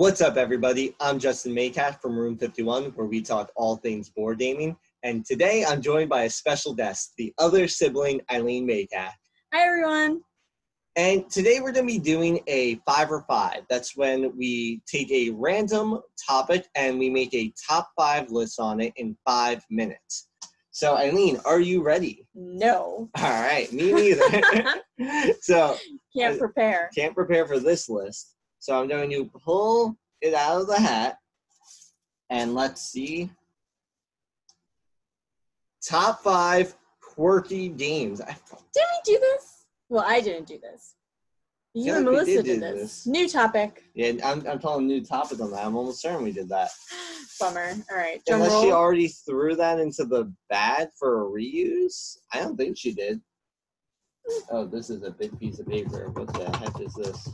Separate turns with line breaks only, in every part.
What's up, everybody? I'm Justin Maycat from Room 51, where we talk all things board gaming. And today I'm joined by a special guest, the other sibling, Eileen Maycat.
Hi, everyone.
And today we're going to be doing a five or five. That's when we take a random topic and we make a top five list on it in five minutes. So, Eileen, are you ready?
No.
All right, me neither. so,
Can't uh, prepare.
can't prepare for this list. So I'm going to pull it out of the hat and let's see. Top five quirky games. I
Did we do this? Well, I didn't do this. You and Melissa
did
did, this.
this.
New topic.
yeah, I'm, I'm telling new topic on that. I'm almost certain we did that.
Bummer. All right. Drum
Unless she already threw that into the bag for a reuse. I don't think she did. Oh, this is a big piece of paper. What the heck is this?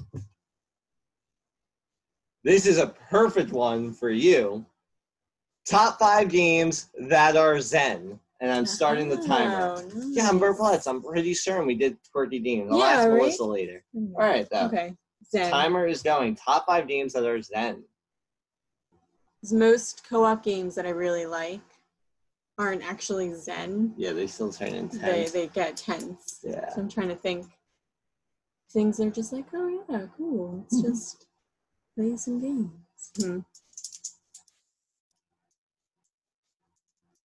This is a perfect one for you. Top five games that are Zen. And I'm starting the timer.
Oh,
Yeah, I'm
nice.
perplexed. I'm pretty certain we did quirky games. I'll
Yeah,
ask
right?
Melissa later. All right, though.
Okay. Zen.
Timer is going. Top five games that are Zen.
Most co-op games that I really like aren't actually Zen.
Yeah, they still turn
They
intense.
they get tense.
Yeah.
So I'm trying to think. Things are just like, oh yeah, cool. Let's
Mhm.
just play some games. Hmm.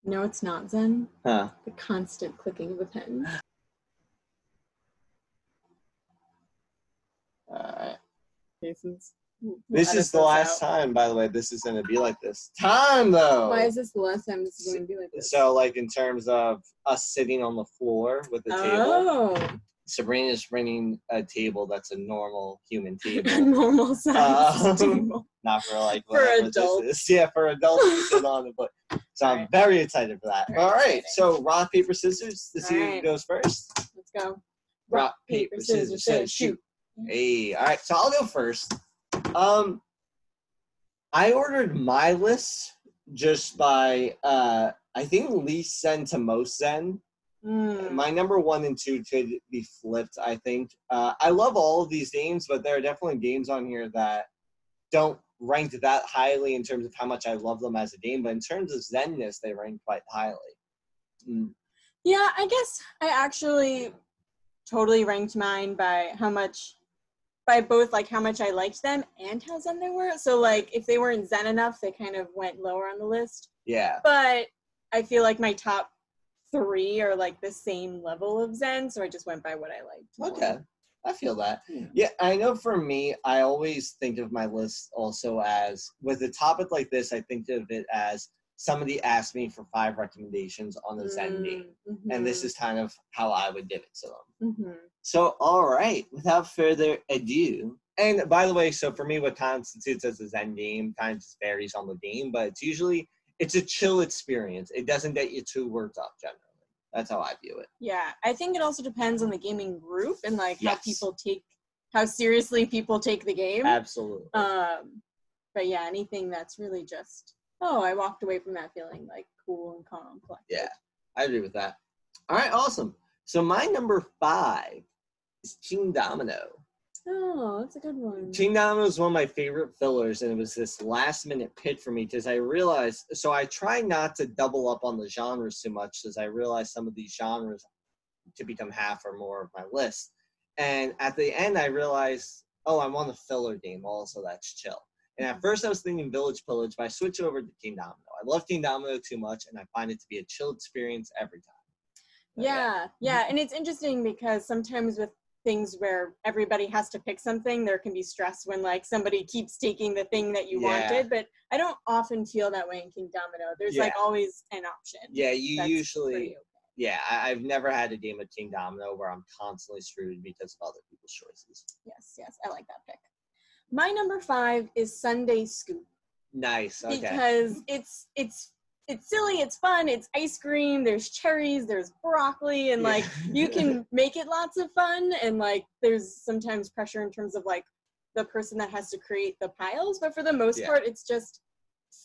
No, it's not Zen.
Huh.
The constant clicking of a pen.
All right.
Cases.
This is the last time, by the way. This is going to be like this. Time, though.
Why is this the last time this is going to be like this?
So, like in terms of us sitting on the floor with the table,
oh,
Sabrina's bringing a table that's a normal human table,
normal size
Um,
table.
not for like
For adults.
Yeah, for adults to sit on it. But so I'm very excited for that.
Very
All right,
exciting.
so rock paper scissors. See who goes first.
Let's go.
Rock paper scissors says shoot. Hey, all right. So I'll go first. Um, I ordered my list just by uh, I think least Zen to most Zen.
Mm.
My number one and two could be flipped. I think uh, I love all of these games, but there are definitely games on here that don't rank that highly in terms of how much I love them as a game. But in terms of Zenness, they rank quite highly. Mm.
Yeah, I guess I actually totally ranked mine by how much, by both like how much I liked them and how zen they were. So like if they weren't zen enough, they kind of went lower on the list.
Yeah.
But I feel like my top three are like the same level of zen, so I just went by what I liked. more.
Okay. I feel that.
Yeah.
Yeah, I know for me, I always think of my list also as with a topic like this, I think of it as somebody asked me for five recommendations on a Zen mm, game. Mm-hmm. And this is kind of how I would give it to them.
hmm
So, all right, without further ado, and by the way, so for me, what constitutes as a Zen game kind of just varies on the game, but it's usually it's a chill experience. It doesn't get you too worked up generally. That's how I view it.
Yeah, I think it also depends on the gaming group and like how people take how seriously people take the game.
Absolutely.
Um, but yeah, anything that's really just oh, I walked away from that feeling like cool and calm, collected.
Yeah. I agree with that. All right, awesome. So my number five is Kingdomino.
Oh, that's a good one.
Domino is one of my favorite fillers, and it was this last minute pick for me because I realized. So I try not to double up on the genres too much, as I realize some of these genres to become half or more of my list. And at the end, I realized, oh, I'm on the filler game also that's chill. And at mm-hmm. first, I was thinking Village Pillage, but I switched over to Kingdomino. I love Kingdomino too much, and I find it to be a chill experience every time.
Yeah, yeah, and it's interesting because sometimes with things where everybody has to pick something, there can be stress when like somebody keeps taking the thing that you
Yeah.
wanted. But I don't often feel that way in Kingdomino. There's like always an option.
Yeah, you usually.
okay.
yeah, I, I've never had a game of Kingdomino where I'm constantly screwed because of other people's choices.
Yes, yes, I like that pick. My number five is Sundae Scoop.
Nice. Okay.
because it's it's it's silly, it's fun, it's ice cream, there's cherries, there's broccoli, and like you can make it lots of fun and like there's sometimes pressure in terms of like the person that has to create the piles, but for the most
Yeah.
part it's just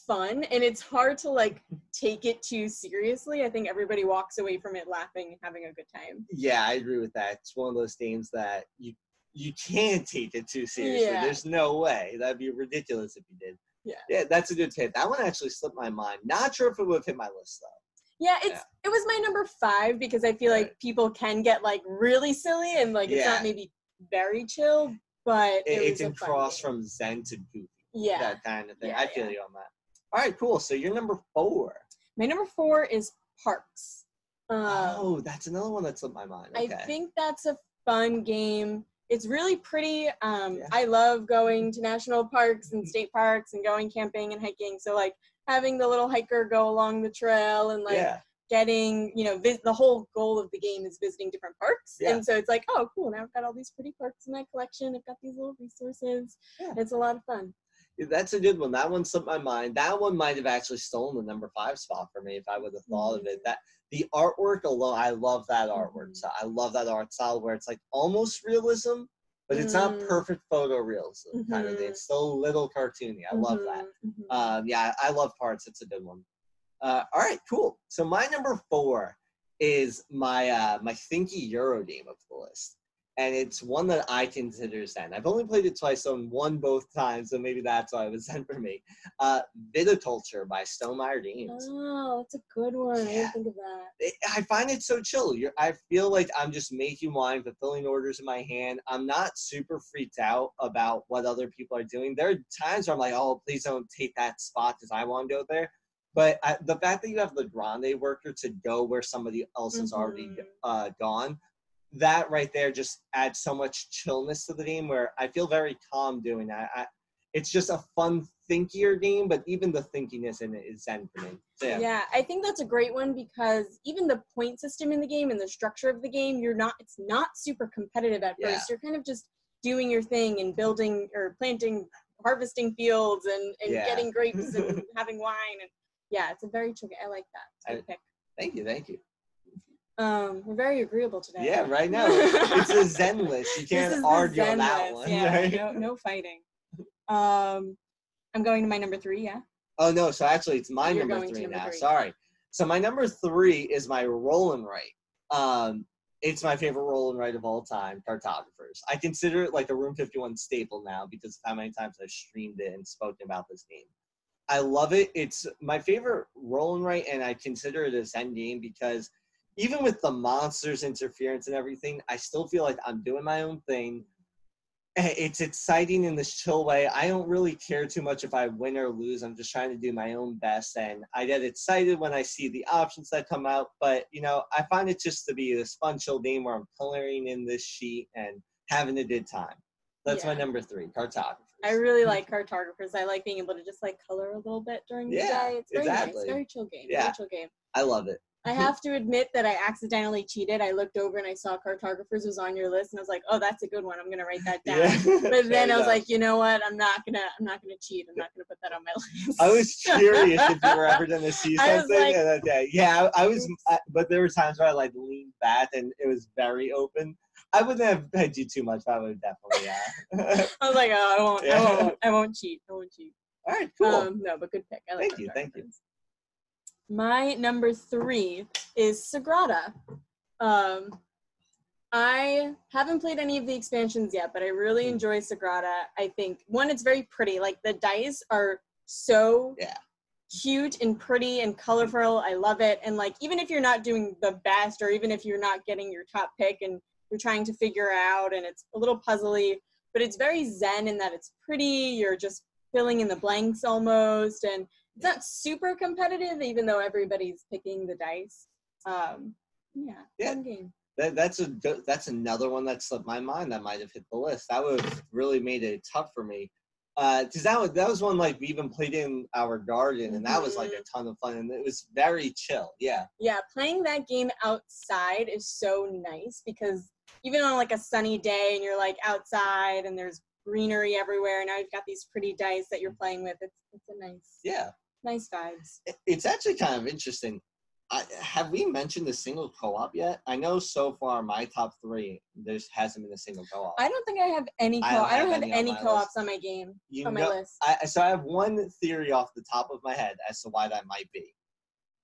fun and it's hard to like take it too seriously. I think everybody walks away from it laughing and having a good time.
yeah, I agree with that. It's one of those games that you you can't take it too seriously.
Yeah.
There's no way. That'd be ridiculous if you did.
Yeah.
Yeah, that's a good tip. That one actually slipped my mind. Not sure if it would have hit my list though.
Yeah, it's
Yeah.
it was my number five because I feel like people can get like really silly and like it's not maybe very chill, but
It,
it,
it's
was a
in
fun
cross
game.
from Zen to Goofy.
yeah.
That kind of thing.
Yeah,
I feel
yeah.
you on that. All right, cool. So you're number four.
My number four is Parks. Um,
oh, that's another one that slipped my mind.
I think that's a fun game. It's really pretty. Um,
Yeah.
I love going to national parks and state parks and going camping and hiking. So like having the little hiker go along the trail and like
yeah.
getting, you know, vis- the whole goal of the game is visiting different parks.
Yeah.
And so it's like, oh, cool. Now I've got all these pretty parks in my collection. I've got these little resources.
Yeah.
It's a lot of fun.
That's a good one. That one slipped my mind. That one might have actually stolen the number five spot for me if I would have thought of it. That the artwork alone, I love that artwork.
Mhm.
So I love that art style where it's like almost realism, but it's not
Mm.
perfect photorealism kind of thing. It's still a little cartoony. I love that.
Mhm, mhm.
Um, yeah, I love Parks. It's a good one. Uh, all right, cool. So my number four is my uh, my Thinky Euro game of the list, and it's one that I consider Zen. I've only played it twice, so won both times, so maybe that's why it was Zen for me. Uh, Viticulture by Stonemaier Games.
Oh, that's a good one. I didn't think of that.
it, I find it so chill. You're, I feel like I'm just making wine, fulfilling orders in my hand. I'm not super freaked out about what other people are doing. There are times where I'm like, oh, please don't take that spot because I want to go there. But I, the fact that you have the grande worker to go where somebody else has already uh, gone, that right there just adds so much chillness to the game where I feel very calm doing that. I, it's just a fun, thinkier game, but even the thinkiness in it is zen for me. So, yeah.
Yeah, I think that's a great one because even the point system in the game and the structure of the game, you're not it's not super competitive at
Yeah.
first. You're kind of just doing your thing and building or planting harvesting fields and, and
Yeah.
getting grapes and having wine and yeah, it's a very chill game. I like that.
I-. Thank you, thank you.
Um, we're very agreeable today.
Yeah, right now it's a Zen list. You can't argue on that
list.
one.
Yeah,
right?
no, no fighting. Um, I'm going to my number three. Yeah.
Oh no, so actually it's my
You're
number three
number
now.
three.
Sorry. So my number three is my roll and write. Um, it's my favorite roll and write of all time, cartographers. I consider it like a Room 51 staple now because of how many times I've streamed it and spoken about this game. I love it. It's my favorite roll and write, and I consider it a Zen game because even with the monsters interference and everything, I still feel like I'm doing my own thing. Eh, It's exciting in this chill way. I don't really care too much if I win or lose. I'm just trying to do my own best, and I get excited when I see the options that come out. But you know, I find it just to be this fun, chill game where I'm coloring in this sheet and having a good time. That's my number three, cartographers.
I really like cartographers. I like being able to just like color a little bit during the
Yeah,
day. It's very nice. Very chill game.
Yeah.
Very chill game.
I love it.
I have to admit that I accidentally cheated. I looked over and I saw cartographers was on your list, and I was like, "Oh, that's a good one. I'm gonna write that down." But then I was like, you know what? I'm not gonna. I'm not gonna cheat. I'm not gonna put that on my list.
I was curious if you were ever going to see something.
like-
uh, yeah, yeah, I, I was, I, but there were times where I like leaned back and it was very open. I wouldn't have had you too much, but I would definitely, yeah.
I was like, "Oh, I won't.
Yeah.
I won't. I won't cheat. I won't cheat."
All right, cool.
Um, no, but good pick. I like
Thank you, thank you.
My number three is Sagrada. Um, I haven't played any of the expansions yet, but I really
Hmm.
enjoy Sagrada. I think one, it's very pretty. Like the dice are so
Yeah.
cute and pretty and colorful. I love it. And like even if you're not doing the best, or even if you're not getting your top pick and you're trying to figure out, and it's a little puzzly, but it's very zen in that it's pretty. You're just filling in the blanks almost, and it's not super competitive, even though everybody's picking the dice. Um, yeah,
Yeah.
fun game.
That, that's a that's another one that slipped my mind that might have hit the list. That would have really made it tough for me. Uh, because that was that was one like we even played in our garden, and that was like a mm-hmm. ton of fun, and it was very chill. Yeah,
Yeah, playing that game outside is so nice because even on like a sunny day and you're like outside and there's greenery everywhere, and now you've got these pretty dice that you're mm. playing with. It's it's a nice
yeah.
Nice vibes.
It's actually kind of interesting. I, have we mentioned a single co-op yet? I know so far my top three, there hasn't been a single co-op.
I don't think I have any co
I don't
I don't
have any
any
my
co-ops on my game
you
on my
know,
list.
I, so I have one theory off the top of my head as to why that might be.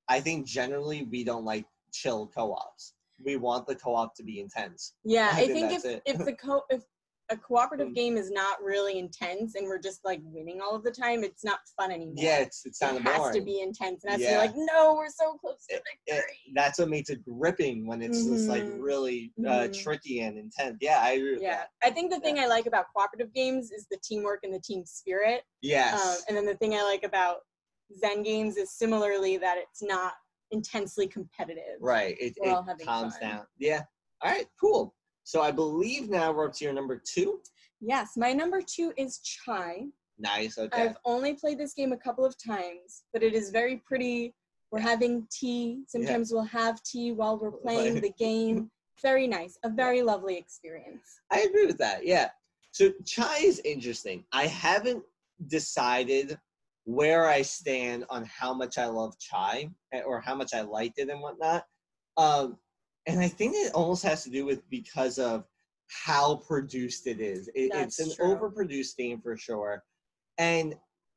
I think generally we don't like chill co-ops. We want the co-op to be intense.
Yeah,
I
I
think
think if if the co if a cooperative
Mm.
game is not really intense and we're just like winning all of the time, it's not fun anymore.
Yeah, it's it's kind
it has
boring.
to be intense, and to
Yeah.
like, no, we're so close to
It-
victory.
that's what makes it gripping when it's just like
Mhm.
really uh,
Mhm.
tricky and intense. Yeah, I agree with
yeah. I think the thing I like about cooperative games is the teamwork and the team spirit.
Yes.
Um, and then the thing I like about Zen games is similarly that it's not intensely competitive.
right. It, it calms
fun.
down. Yeah. All right, cool. So I believe now we're up to your number two.
Yes, my number two is Chai.
Nice. Okay.
I've only played this game a couple of times, but it is very pretty. We're
Yeah.
having tea. Sometimes we'll have tea while we're playing the game. Very nice. A very lovely experience.
I agree with that. Yeah. So chai is interesting. I haven't decided where I stand on how much I love chai eh, or how much I liked it and whatnot. Um, and I think it almost has to do with because of how produced it is. It, it's an
true.
overproduced game for sure. And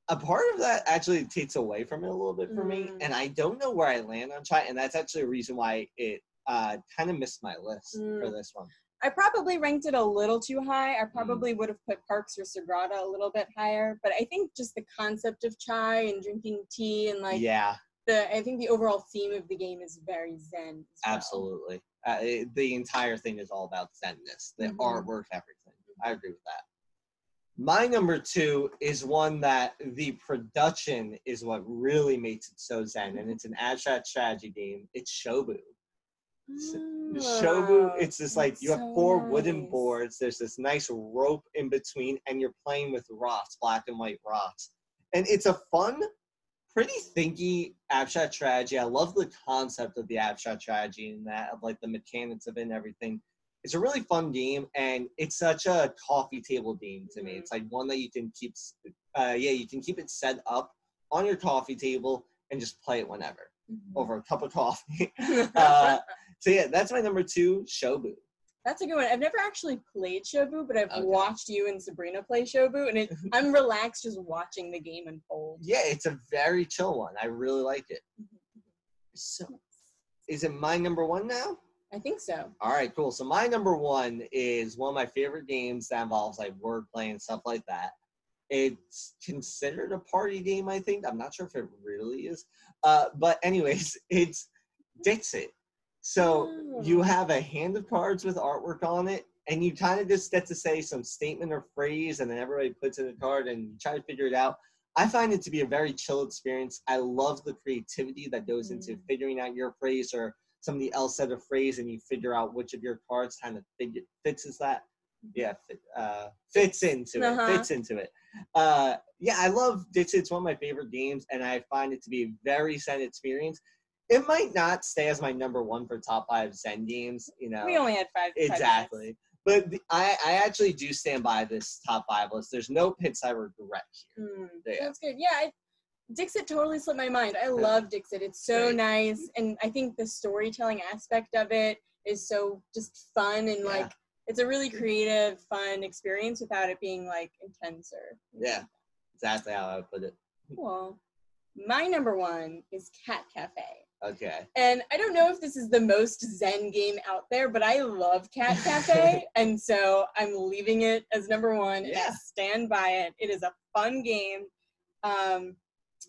a part of that actually takes away from it a little bit for me.
Mm.
And I don't know where I land on chai. And that's actually a reason why it uh, kind of missed my list for
Mm.
this one.
I probably ranked it a little too high. I
Mm.
probably would have put Parks or Sagrada a little bit higher, but I think just the concept of chai and drinking tea and like
yeah.
The I think the overall theme of the game is very zen. well.
Absolutely. Uh, it- the entire thing is all about zenness, the
Mhm.
artwork, everything. I agree with that. My number two is one that the production is what really makes it so zen, and it's an abstract strategy game. It's Shobu. Shobu,
Ah,
it's just like
that's
you have
so
four wooden boards. There's this nice rope in between, and you're playing with rocks, black and white rocks. And it's a fun, pretty thinky abstract strategy. I love the concept of the abstract strategy and that of like the mechanics of it and everything. It's a really fun game, and it's such a coffee table game to me. It's like one that you can keep, uh, yeah, you can keep it set up on your coffee table and just play it whenever
Mhm.
over a cup of coffee. uh, so yeah, that's my number two, Shobu.
That's a good one. I've never actually played Shobu, but I've
Okay.
watched you and Sabrina play Shobu, and it, I'm relaxed just watching the game unfold.
Yeah, it's a very chill one. I really like it. So, is it my number one now?
I think so.
All right, cool. So my number one is one of my favorite games that involves like wordplay and stuff like that. It's considered a party game, I think. I'm not sure if it really is. Uh, but anyways, it's Dixit. So you
Oh.
have a hand of cards with artwork on it, and you kind of just get to say some statement or phrase, and then everybody puts in a card and you try to figure it out. I find it to be a very chill experience. I love the creativity that goes into
Mm.
figuring out your phrase or somebody else said a phrase and you figure out which of your cards kind of fits is that yeah fit, uh, fits into
Uh-huh.
it fits into it uh, yeah i love Dixit. it's one of my favorite games and i find it to be a very zen experience it might not stay as my number one for top five zen games you know
We only had five. five
exactly but the, I, I actually do stand by this top five list there's no picks i regret here
Mm,
Yeah.
That's good. Yeah, I, Dixit totally slipped my mind. I love Dixit. It's so
Great.
nice, and I think the storytelling aspect of it is so just fun and
Yeah.
like it's a really creative, fun experience without it being like intense or.
yeah exactly how i would put it
Cool. My number one is Cat Cafe.
Okay
And I don't know if this is the most Zen game out there, but I love Cat Cafe. and so I'm leaving it as number one. And
Yeah.
I stand by it. It is a fun game. Um,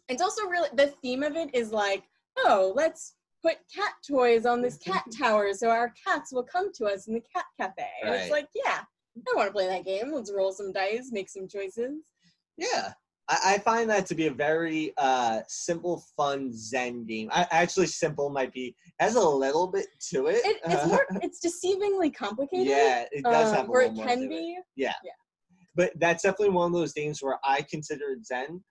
it's also really, the theme of it is like, oh, let's put cat toys on this cat tower so our cats will come to us in the Cat Cafe. And it's like, yeah, I want to play that game. Let's roll some dice, make some choices.
Yeah. I, I find that to be a very uh, simple, fun Zen game. I, actually, simple might be has a little bit to it.
It, it's more, it's deceivingly complicated.
yeah, it does
um,
have a
where
little
it can
to it.
be.
But that's definitely one of those games where I consider it Zen,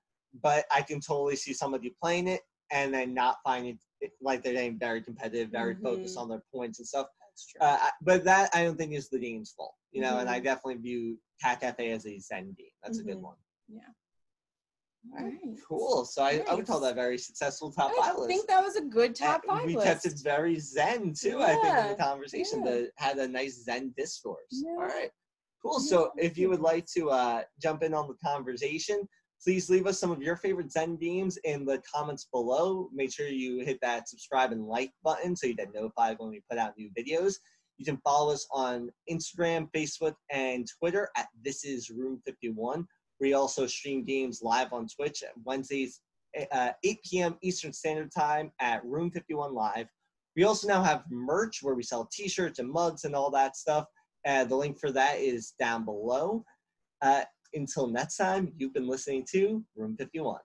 but I can totally see somebody playing it and then not finding it like they're getting very competitive, very focused
Mhm.
on their points and stuff.
That's true.
Uh, but that I don't think is the game's fault, you know. And I
Mhm.
definitely view Cat Cafe as a Zen game. That's a good
Mhm.
one.
All right.
Cool. So I, I would call that very successful top
I
five list.
I think that was a good top
Uh,
five
we
list.
kept it very zen too. I think in the conversation
yeah.
that had a nice zen discourse.
Yeah.
All right, cool.
Yeah,
So if you would like to uh, jump in on the conversation, please leave us some of your favorite zen games in the comments below. Make sure you hit that subscribe and like button so you get notified when we put out new videos. You can follow us on Instagram, Facebook, and Twitter at This Is Room 51. We also stream games live on Twitch at Wednesdays, uh, 8 p.m. Eastern Standard Time at Room 51 Live. We also now have merch where we sell T-shirts and mugs and all that stuff. Uh, the link for that is down below. Uh, until next time, you've been listening to Room 51.